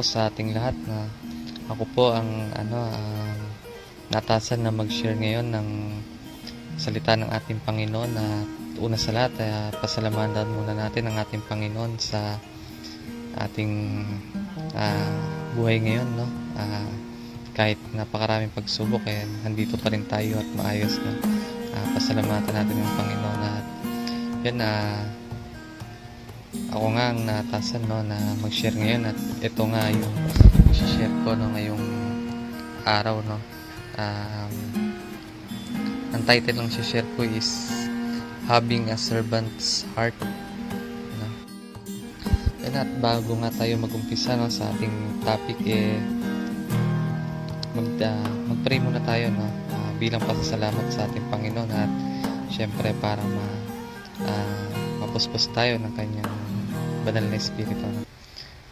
po sa ating lahat na ako po ang ano uh, natasan na mag-share ngayon ng salita ng ating Panginoon na una sa lahat ay uh, pasalamatan muna natin ang ating Panginoon sa ating uh, buhay ngayon no? Uh, kahit napakaraming pagsubok eh nandito pa rin tayo at maayos no? Uh, pasalamatan natin ang Panginoon at yun na uh, ako nga ang natasan no na mag-share ngayon at ito nga yung i-share ko no ngayong araw no. Um, ang title ng share ko is Having a Servant's Heart. No? Yan at bago nga tayo mag-umpisa no, sa ating topic eh mag, uh, mag-pray muna tayo no, uh, bilang pasasalamat sa ating Panginoon at syempre para ma uh, mapuspos tayo ng kanyang banal na espiritu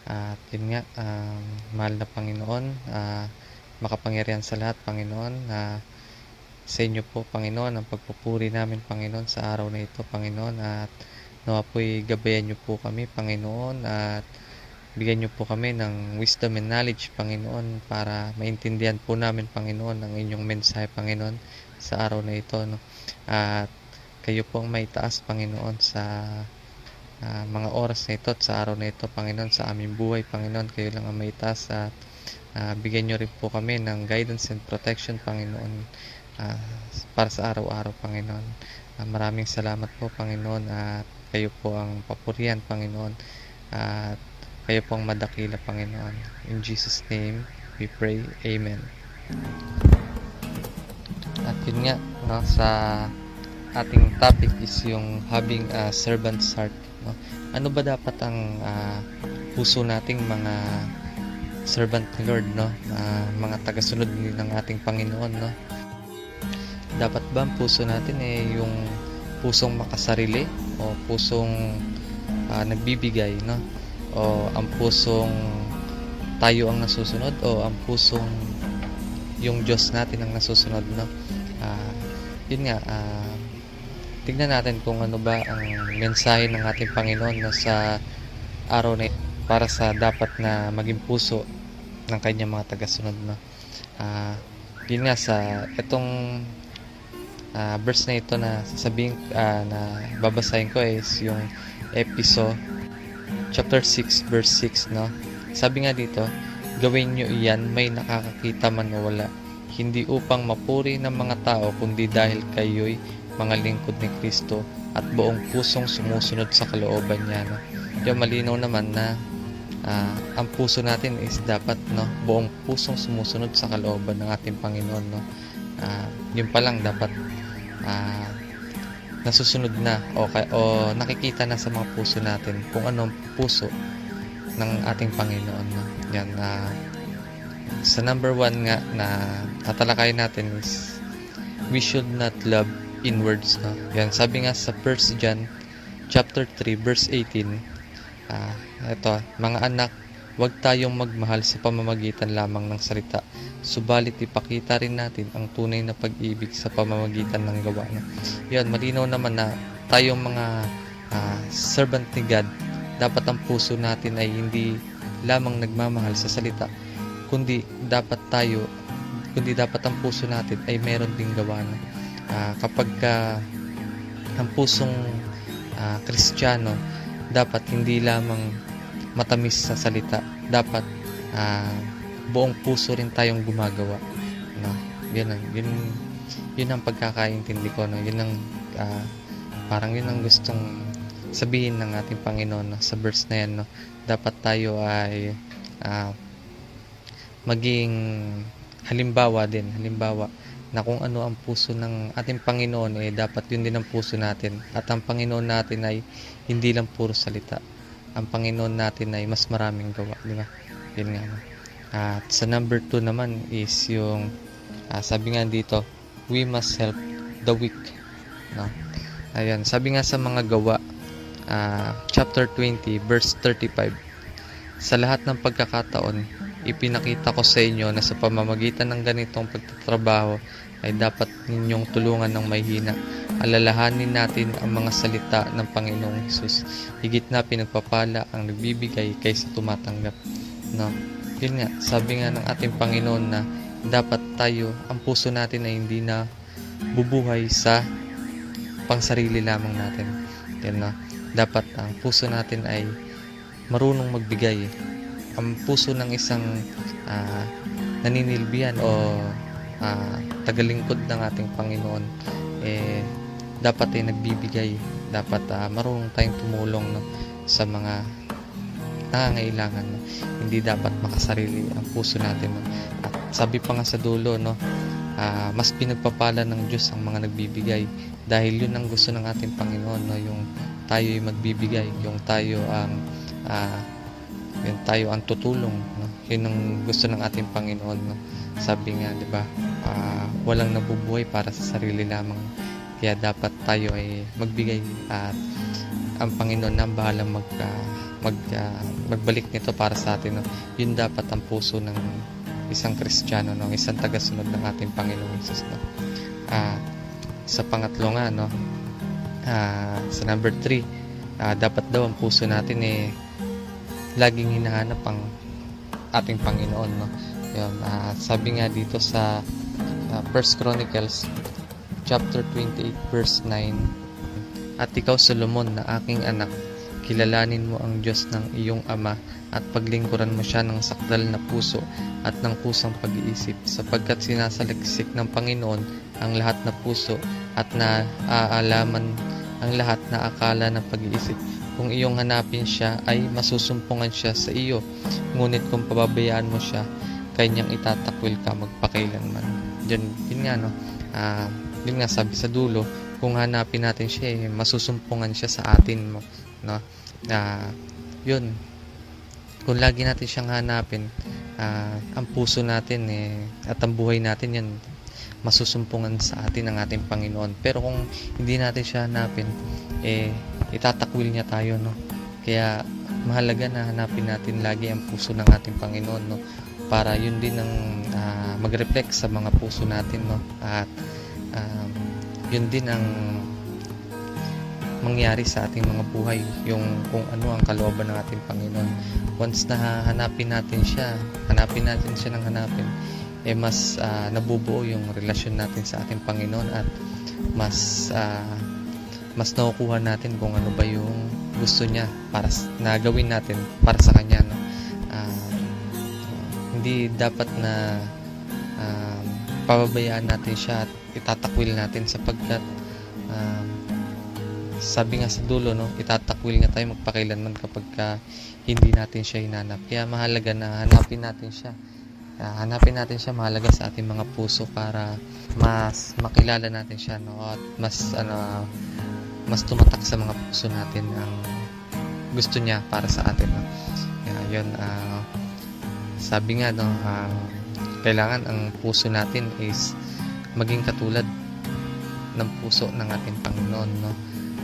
at yun nga um, mahal na Panginoon uh, makapangyarihan sa lahat Panginoon na uh, sa inyo po, Panginoon, ang pagpupuri namin, Panginoon, sa araw na ito, Panginoon, at nawa po'y gabayan niyo po kami, Panginoon, at bigyan niyo po kami ng wisdom and knowledge, Panginoon, para maintindihan po namin, Panginoon, ang inyong mensahe, Panginoon, sa araw na ito, no? At kayo po ang may taas, Panginoon, sa uh, mga oras na ito at sa araw na ito, Panginoon, sa aming buhay, Panginoon, kayo lang ang may taas at uh, bigyan niyo rin po kami ng guidance and protection, Panginoon, uh, para sa araw-araw, Panginoon. Uh, maraming salamat po, Panginoon, at kayo po ang papurihan, Panginoon, at kayo po ang madakila, Panginoon. In Jesus' name, we pray. Amen. At yun nga, no, sa ating topic is yung having a servant's heart. No? Ano ba dapat ang uh, puso nating mga servant ni Lord, no? Uh, mga tagasunod ng ating Panginoon, no? dapat ba ang puso natin eh yung pusong makasarili o pusong uh, nagbibigay no o ang pusong tayo ang nasusunod o ang pusong yung Diyos natin ang nasusunod no uh, yun nga uh, tignan natin kung ano ba ang mensahe ng ating Panginoon na sa araw na para sa dapat na maging puso ng kanyang mga tagasunod no? Uh, yun nga sa itong uh, verse na ito na sasabihin uh, na babasahin ko is yung episode chapter 6 verse 6 no? Sabi nga dito gawin nyo iyan may nakakakita man o wala. Hindi upang mapuri ng mga tao kundi dahil kayo'y mga lingkod ni Kristo at buong pusong sumusunod sa kalooban niya no yung malinaw naman na uh, ang puso natin is dapat no buong pusong sumusunod sa kalooban ng ating Panginoon no uh, yun pa lang dapat uh, nasusunod na o, o nakikita na sa mga puso natin kung anong puso ng ating Panginoon. No? Yan, uh, sa number one nga na tatalakay natin is we should not love inwards. No? Yan, sabi nga sa 1 John chapter 3 verse 18 uh, ito, mga anak Huwag tayong magmahal sa pamamagitan lamang ng salita, subalit ipakita rin natin ang tunay na pag-ibig sa pamamagitan ng gawa. Yan, malinaw naman na tayong mga uh, servant ni God, dapat ang puso natin ay hindi lamang nagmamahal sa salita, kundi dapat tayo, kundi dapat ang puso natin ay meron ding gawa. No? Uh, kapag uh, ang pusong uh, dapat hindi lamang matamis sa salita. Dapat uh, buong puso rin tayong gumagawa no? Yun ang yun yun ang pagkakaintindi ko no? Yun ang uh, parang yun ang gustong sabihin ng ating Panginoon no? sa verse na yan no? Dapat tayo ay uh, maging halimbawa din halimbawa na kung ano ang puso ng ating Panginoon eh dapat yun din ang puso natin at ang Panginoon natin ay hindi lang puro salita ang Panginoon natin ay mas maraming gawa, di ba? Yun nga. At sa number 2 naman is yung uh, sabi nga dito, we must help the weak. No? Ayan, sabi nga sa mga gawa, uh, chapter 20, verse 35, sa lahat ng pagkakataon, ipinakita ko sa inyo na sa pamamagitan ng ganitong pagtatrabaho ay dapat ninyong tulungan ng may hina alalahanin natin ang mga salita ng Panginoong Hesus. Higit na pinagpapala ang nagbibigay kaysa tumatanggap. No? Yun nga, sabi nga ng ating Panginoon na dapat tayo, ang puso natin ay hindi na bubuhay sa pangsarili lamang natin. Yan no? Dapat ang puso natin ay marunong magbigay. Ang puso ng isang uh, naninilbihan o uh, tagalingkod ng ating Panginoon eh dapat ay nagbibigay dapat ah, marunong tayong tumulong no, sa mga nangangailangan. No? Hindi dapat makasarili ang puso natin. No? At sabi pa nga sa dulo, no, ah, mas pinagpapala ng Diyos ang mga nagbibigay dahil yun ang gusto ng ating Panginoon no yung tayo ay magbibigay yung tayo ang ah, yun tayo ang tutulong no? Yun ang gusto ng ating Panginoon no? Sabi nga di ba ah, walang nabubuhay para sa sarili lamang. Kaya dapat tayo ay magbigay at ang Panginoon na ang bahalang mag ah, mag ah, magbalik nito para sa atin no? Yun dapat ang puso ng isang Kristiyano no? Isang tagasunod ng ating Panginoon Jesus no? Ah sa pangatlo nga no? Ah, sa number 3 dapat daw ang puso natin eh laging hinahanap ang ating Panginoon no yun ah, sabi nga dito sa ah, First Chronicles chapter 28 verse 9 at ikaw Solomon na aking anak kilalanin mo ang Diyos ng iyong ama at paglingkuran mo siya ng sakdal na puso at ng pusang pag-iisip sapagkat sinasaliksik ng Panginoon ang lahat na puso at naaalaman ang lahat na akala ng pag-iisip. Kung iyong hanapin siya ay masusumpungan siya sa iyo. Ngunit kung pababayaan mo siya, kanyang itatakwil ka magpakailanman. Yun, yun nga no. Ah, yun nga sabi sa dulo, kung hanapin natin siya, eh, masusumpungan siya sa atin mo, no? Ah, yun. Kung lagi natin siyang hanapin, ah, ang puso natin eh, at ang buhay natin yan, masusumpungan sa atin ng ating Panginoon. Pero kung hindi natin siya hanapin, eh, itatakwil niya tayo, no? Kaya, mahalaga na hanapin natin lagi ang puso ng ating Panginoon, no? Para yun din ang ah, mag-reflect sa mga puso natin, no? At, um, yun din ang mangyari sa ating mga buhay yung kung ano ang kalooban ng ating Panginoon once na hanapin natin siya hanapin natin siya ng hanapin eh mas ah, nabubuo yung relasyon natin sa ating Panginoon at mas ah, mas nakukuha natin kung ano ba yung gusto niya para na gawin natin para sa kanya no? Ah, hindi dapat na um, pababayaan natin siya at itatakwil natin sapagkat um, sabi nga sa dulo no itatakwil nga tayo magpakailanman kapag ka hindi natin siya hinanap. Kaya mahalaga na hanapin natin siya. Ah, hanapin natin siya mahalaga sa ating mga puso para mas makilala natin siya no at mas ano mas tumatak sa mga puso natin ang gusto niya para sa atin no? Kaya yun ah, sabi nga no ang kailangan ang puso natin is maging katulad ng puso ng ating Panginoon no?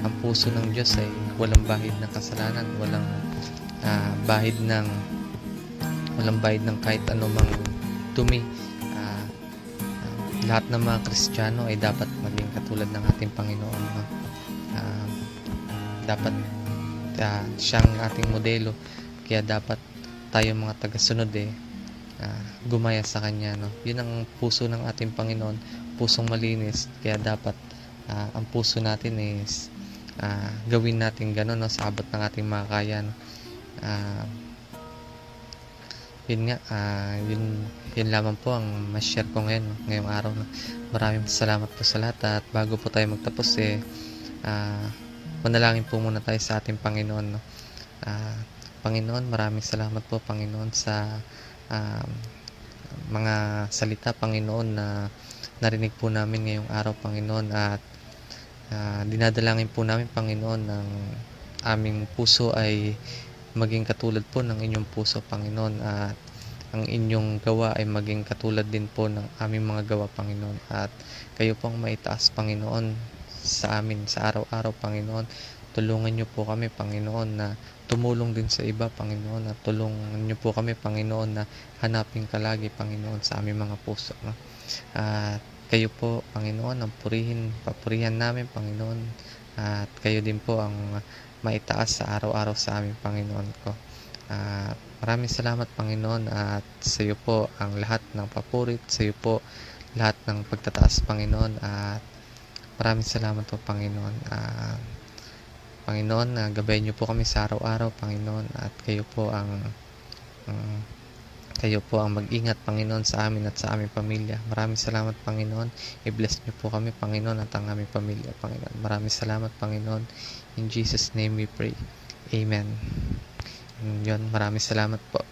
Ang puso ng Diyos ay walang bahid ng kasalanan walang ah, bahid ng walang bahid ng kahit anumang dumi. Ah, ah, lahat ng mga Kristiyano ay dapat maging katulad ng ating Panginoon no? Ah, dapat ah, siyang ating modelo. Kaya dapat tayo mga tagasunod eh ah, gumaya sa kanya no? Yun ang puso ng ating Panginoon pusong malinis. Kaya dapat ah, ang puso natin is ah, gawin natin gano'n no, sa abot ng ating makakaya no? Ah, yun nga ah, yun, yun lamang po ang ma-share ko ngayon no, ngayong araw no. maraming salamat po sa lahat. At bago po tayo magtapos eh ah, manalangin po muna tayo sa ating Panginoon no. Ah, Panginoon maraming salamat po Panginoon sa um, mga salita Panginoon na narinig po namin ngayong araw Panginoon. At ah, dinadalangin po namin Panginoon ng aming puso ay maging katulad po ng inyong puso Panginoon. At ang inyong gawa ay maging katulad din po ng aming mga gawa Panginoon. At kayo pong maitaas Panginoon sa amin sa araw-araw Panginoon. Tulungan niyo po kami Panginoon na tumulong din sa iba Panginoon. At tulungan niyo po kami Panginoon na hanapin ka lagi Panginoon sa aming mga puso no? at kayo po Panginoon ang purihin papurihan namin Panginoon. At kayo din po ang maitaas sa araw-araw sa aming Panginoon ko. At maraming salamat Panginoon at sa iyo po ang lahat ng papurit sa iyo po lahat ng pagtataas Panginoon. At Maraming salamat po, Panginoon. Uh, Panginoon, ah, uh, gabayan niyo po kami sa araw-araw, Panginoon, at kayo po ang um, kayo po ang mag-ingat, Panginoon, sa amin at sa aming pamilya. Maraming salamat, Panginoon. I-bless niyo po kami, Panginoon, at ang aming pamilya, Panginoon. Maraming salamat, Panginoon. In Jesus' name we pray. Amen. Mm, yun, maraming salamat po.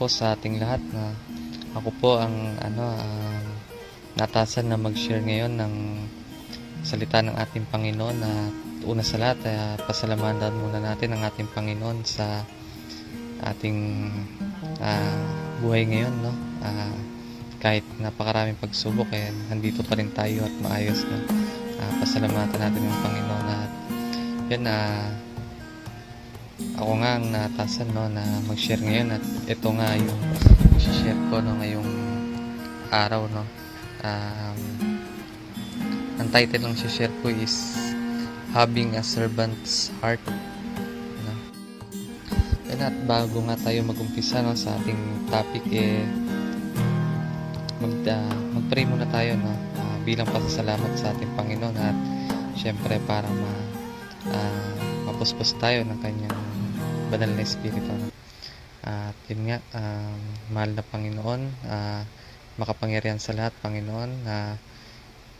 po sa ating lahat na ako po ang ano uh, natasan na mag-share ngayon ng salita ng ating Panginoon na una sa lahat eh, uh, pasalamatan muna natin ang ating Panginoon sa ating uh, buhay ngayon no? Uh, kahit napakaraming pagsubok eh nandito pa rin tayo at maayos no? Uh, pasalamatan natin ang Panginoon at yun ah uh, ako nga ang natasan, no, na mag-share ngayon at ito nga yung share ko, no, ngayong araw, no? Um, ang title ng share ko is Having a Servant's Heart. No? Yan at bago nga tayo mag-umpisa no, sa ating topic, eh, mag, uh, mag-pray muna tayo no, uh, bilang pasasalamat sa ating Panginoon at syempre para ma, uh, mapuspos tayo ng kanyang banal na Espiritu. At yun nga, um, mahal na Panginoon, uh, makapangyarihan sa lahat, Panginoon, na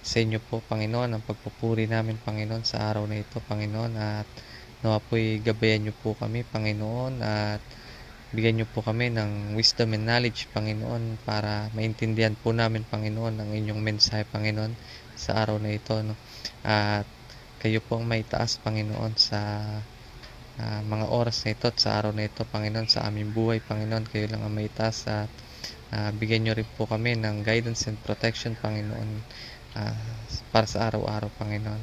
sa inyo po, Panginoon, ang pagpupuri namin, Panginoon, sa araw na ito, Panginoon, at nawa po'y gabayan niyo po kami, Panginoon, at bigyan niyo po kami ng wisdom and knowledge, Panginoon, para maintindihan po namin, Panginoon, ang inyong mensahe, Panginoon, sa araw na ito, no? At kayo po ang may taas, Panginoon, sa uh, mga oras na ito at sa araw na ito, Panginoon, sa aming buhay, Panginoon, kayo lang ang may taas at uh, bigyan niyo rin po kami ng guidance and protection, Panginoon, uh, para sa araw-araw, Panginoon.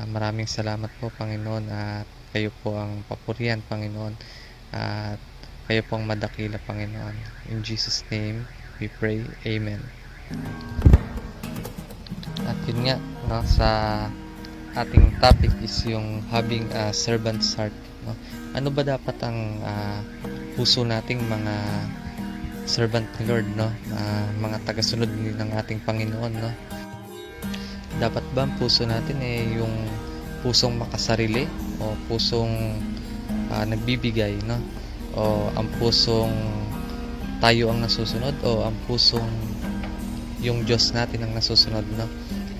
Uh, maraming salamat po, Panginoon, at kayo po ang papurihan, Panginoon, at kayo po ang madakila, Panginoon. In Jesus' name, we pray. Amen. At yun nga, no, sa ating topic is yung having a servant's heart. No? Ano ba dapat ang uh, puso nating mga servant ni Lord, no? Uh, mga tagasunod ng ating Panginoon, no? dapat ba ang puso natin eh yung pusong makasarili o pusong uh, nagbibigay no o ang pusong tayo ang nasusunod o ang pusong yung Diyos natin ang nasusunod no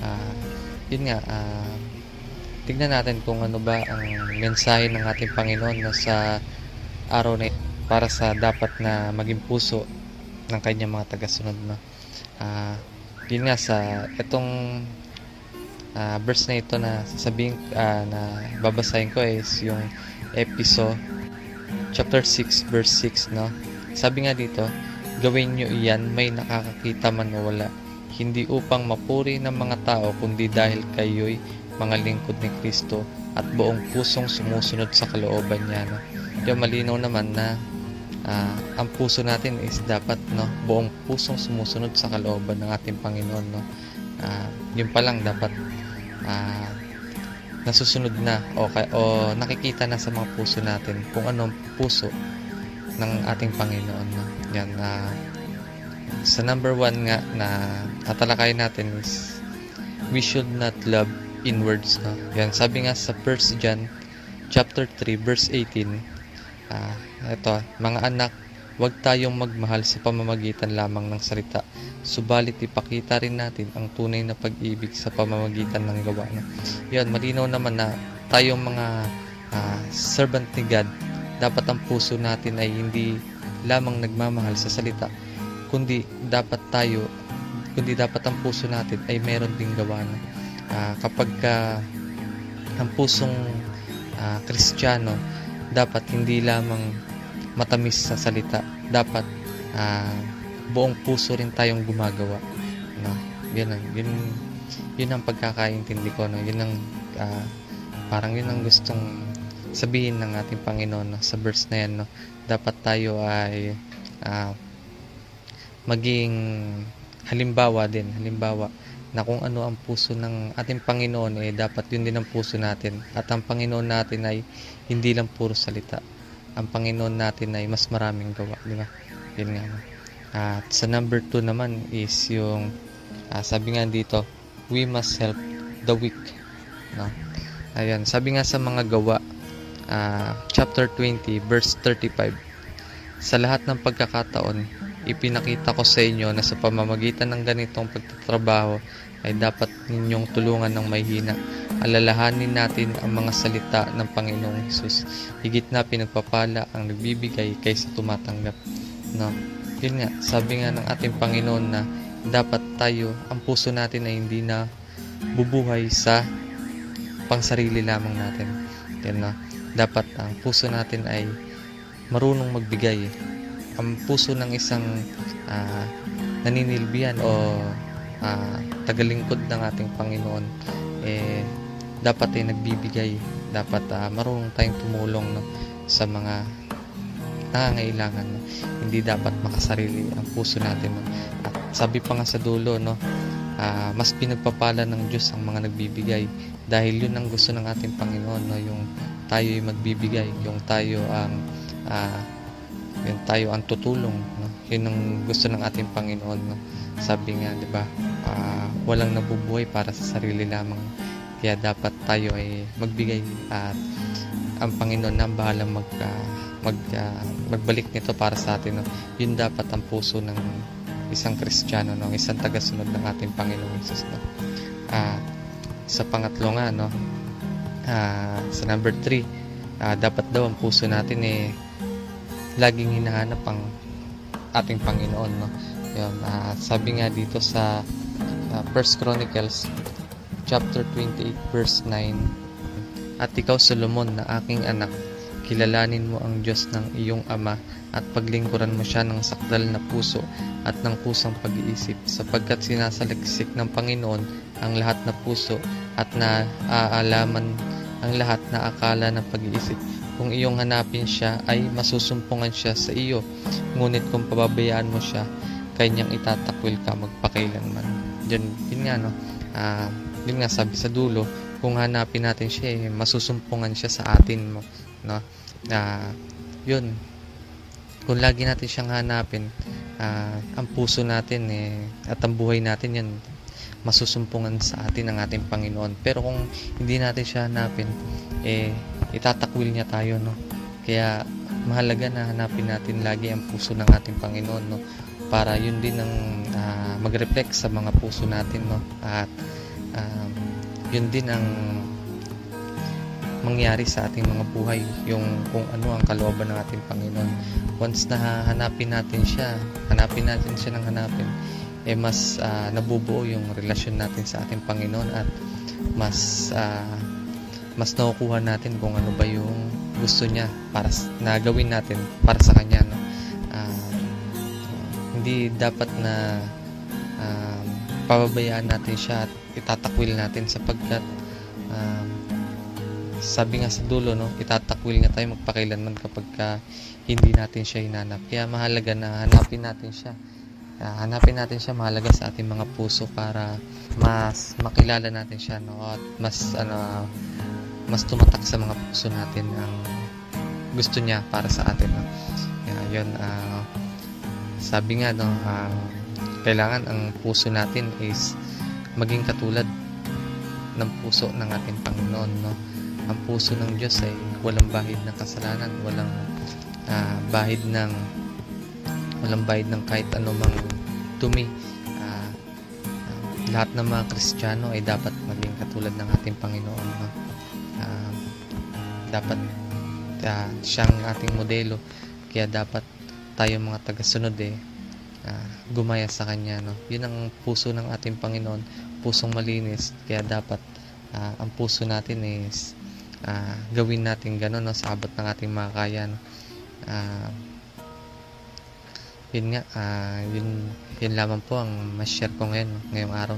uh, yun nga uh, tignan natin kung ano ba ang mensahe ng ating Panginoon no, sa araw na para sa dapat na maging puso ng kanyang mga tagasunod no? Uh, yun nga sa itong uh, verse na ito na sasabihin uh, na babasahin ko is yung episode chapter 6 verse 6 no? Sabi nga dito gawin nyo iyan may nakakakita man o wala. Hindi upang mapuri ng mga tao kundi dahil kayo'y mga lingkod ni Kristo at buong pusong sumusunod sa kalooban niya no yung malinaw naman na uh, ang puso natin is dapat no buong pusong sumusunod sa kalooban ng ating Panginoon no uh, yun pa lang dapat uh, nasusunod na o, o nakikita na sa mga puso natin kung anong puso ng ating Panginoon. No? Yan, uh, sa number one nga na tatalakayin natin is we should not love inwards. No? Yan, sabi nga sa 1 John chapter 3 verse 18 uh, ito, mga anak Huwag tayong magmahal sa pamamagitan lamang ng salita, subalit ipakita rin natin ang tunay na pag-ibig sa pamamagitan ng gawa. No? Yan, malinaw naman na tayong mga uh, servant ni God, dapat ang puso natin ay hindi lamang nagmamahal sa salita, kundi dapat tayo, kundi dapat ang puso natin ay meron ding gawa. No? Uh, kapag uh, ang pusong uh, dapat hindi lamang matamis sa salita. Dapat uh, buong puso rin tayong gumagawa. No? Yun ang, yun, yun ang pagkakaintindi ko. No? Yun ang, uh, parang yun ang gustong sabihin ng ating Panginoon no? sa verse na yan. No? Dapat tayo ay uh, maging halimbawa din. Halimbawa na kung ano ang puso ng ating Panginoon eh dapat yun din ang puso natin at ang Panginoon natin ay hindi lang puro salita ang Panginoon natin ay mas maraming gawa, di ba? Yun nga. At sa number 2 naman is yung uh, sabi nga dito, we must help the weak. No? Ayan, sabi nga sa mga gawa, uh, chapter 20, verse 35, sa lahat ng pagkakataon, ipinakita ko sa inyo na sa pamamagitan ng ganitong pagtatrabaho ay dapat ninyong tulungan ng may hina alalahanin natin ang mga salita ng Panginoong Hesus. Higit na pinagpapala ang nagbibigay kaysa tumatanggap. No? Yun nga, sabi nga ng ating Panginoon na dapat tayo, ang puso natin ay hindi na bubuhay sa pangsarili lamang natin. Yan na. Dapat ang puso natin ay marunong magbigay. Ang puso ng isang ah, naninilbihan o ah, tagalingkod ng ating Panginoon eh dapat ay nagbibigay. Dapat ah, marunong tayong tumulong no, sa mga nangangailangan. No? Hindi dapat makasarili ang puso natin. No? At sabi pa nga sa dulo, no, ah, mas pinagpapala ng Diyos ang mga nagbibigay dahil yun ang gusto ng ating Panginoon no yung tayo ay magbibigay yung tayo ang ah, yung tayo ang tutulong no yun ang gusto ng ating Panginoon no sabi nga di ba ah, walang nabubuhay para sa sarili lamang. Kaya dapat tayo ay magbigay at ang Panginoon na ang bahalang mag ah, mag ah, magbalik nito para sa atin no? Yun dapat ang puso ng isang Kristiyano no? Isang tagasunod ng ating Panginoon Jesus no? Ah sa pangatlo nga no? Ah, sa number 3 dapat daw ang puso natin eh laging hinahanap ang ating Panginoon no yun ah, sabi nga dito sa ah, First Chronicles chapter 28 verse 9 at ikaw Solomon na aking anak kilalanin mo ang Diyos ng iyong ama at paglingkuran mo siya ng sakdal na puso at ng kusang pag-iisip sapagkat sinasaliksik ng Panginoon ang lahat na puso at na aalaman ang lahat na akala ng pag-iisip. Kung iyong hanapin siya ay masusumpungan siya sa iyo. Ngunit kung pababayaan mo siya, kanyang itatakwil ka magpakailanman. Yun, yun nga no. Ah, yun nga sabi sa dulo, kung hanapin natin siya, eh, masusumpungan siya sa atin mo, no. Ah, yun. Kung lagi natin siyang hanapin, ah, ang puso natin eh, at ang buhay natin yan masusumpungan sa atin ng ating Panginoon. Pero kung hindi natin siya hanapin, eh, itatakwil niya tayo, no? Kaya, mahalaga na hanapin natin lagi ang puso ng ating Panginoon, no? Para yun din ang ah, mag-reflect sa mga puso natin, no? At, um, yun din ang mangyari sa ating mga buhay yung kung ano ang kalooban ng ating Panginoon once na hanapin natin siya hanapin natin siya ng hanapin eh mas ah, nabubuo yung relasyon natin sa ating Panginoon at mas ah, mas nakukuha natin kung ano ba yung gusto niya para na gawin natin para sa kanya no hindi dapat na um, pababayaan natin siya at itatakwil natin sapagkat um, sabi nga sa dulo no itatakwil niya tayo magpakailanman kapag ka hindi natin siya hinanap. Kaya mahalaga na hanapin natin siya. Ah, hanapin natin siya mahalaga sa ating mga puso para mas makilala natin siya no at mas ano mas tumatak sa mga puso natin ang gusto niya para sa atin no. Kaya yun ah, sabi nga no ah, kailangan ang puso natin is maging katulad ng puso ng ating Panginoon no? Ang puso ng Diyos ay walang bahid ng kasalanan walang ah, bahid ng walang bahid ng kahit anumang dumi. Ah, lahat ng mga Kristiyano ay dapat maging katulad ng ating Panginoon no? Ah, dapat ah, siyang ating modelo. Kaya dapat tayo mga tagasunod eh. Ah, gumaya sa kanya no? Yun ang puso ng ating Panginoon pusong malinis. Kaya dapat ah, ang puso natin is ah, gawin natin gano'n no, sa abot ng ating mga kaya no? Ah, yun nga ah, yun, yun lamang po ang ma-share ko ngayon no, ngayong araw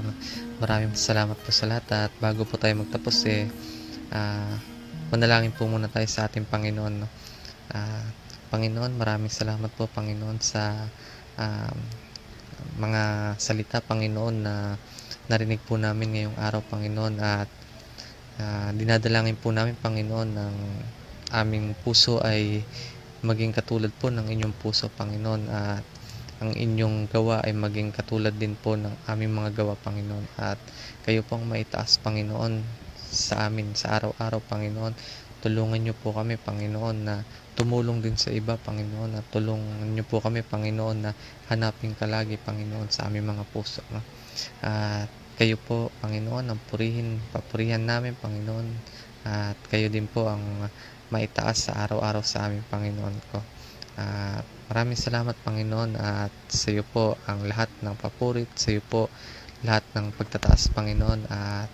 maraming salamat po sa lahat at bago po tayo magtapos eh ah, manalangin po muna tayo sa ating Panginoon no. Ah, Panginoon maraming salamat po Panginoon sa ah, mga salita Panginoon na narinig po namin ngayong araw Panginoon. At ah, dinadalangin po namin Panginoon ng aming puso ay maging katulad po ng inyong puso Panginoon. At ang inyong gawa ay maging katulad din po ng aming mga gawa Panginoon. At kayo pong maitaas Panginoon sa amin sa araw-araw Panginoon. Tulungan niyo po kami Panginoon na tumulong din sa iba Panginoon at tulungan niyo po kami Panginoon na hanapin ka lagi Panginoon sa aming mga puso no? at kayo po Panginoon ang purihin papurihan namin Panginoon at kayo din po ang maitaas sa araw-araw sa aming Panginoon ko At maraming salamat Panginoon at sa iyo po ang lahat ng papurit, sa iyo po lahat ng pagtataas Panginoon at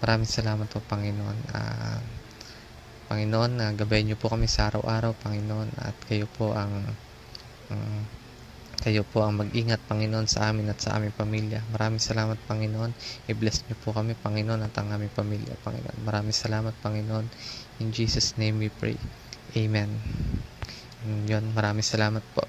maraming salamat po Panginoon. At Panginoon, uh, gabayan niyo po kami sa araw-araw Panginoon at kayo po ang ang kayo po ang mag-ingat, Panginoon, sa amin at sa aming pamilya. Maraming salamat, Panginoon. I-bless niyo po kami, Panginoon, at ang aming pamilya, Panginoon. Maraming salamat, Panginoon. In Jesus' name we pray. Amen. Yun, maraming salamat po.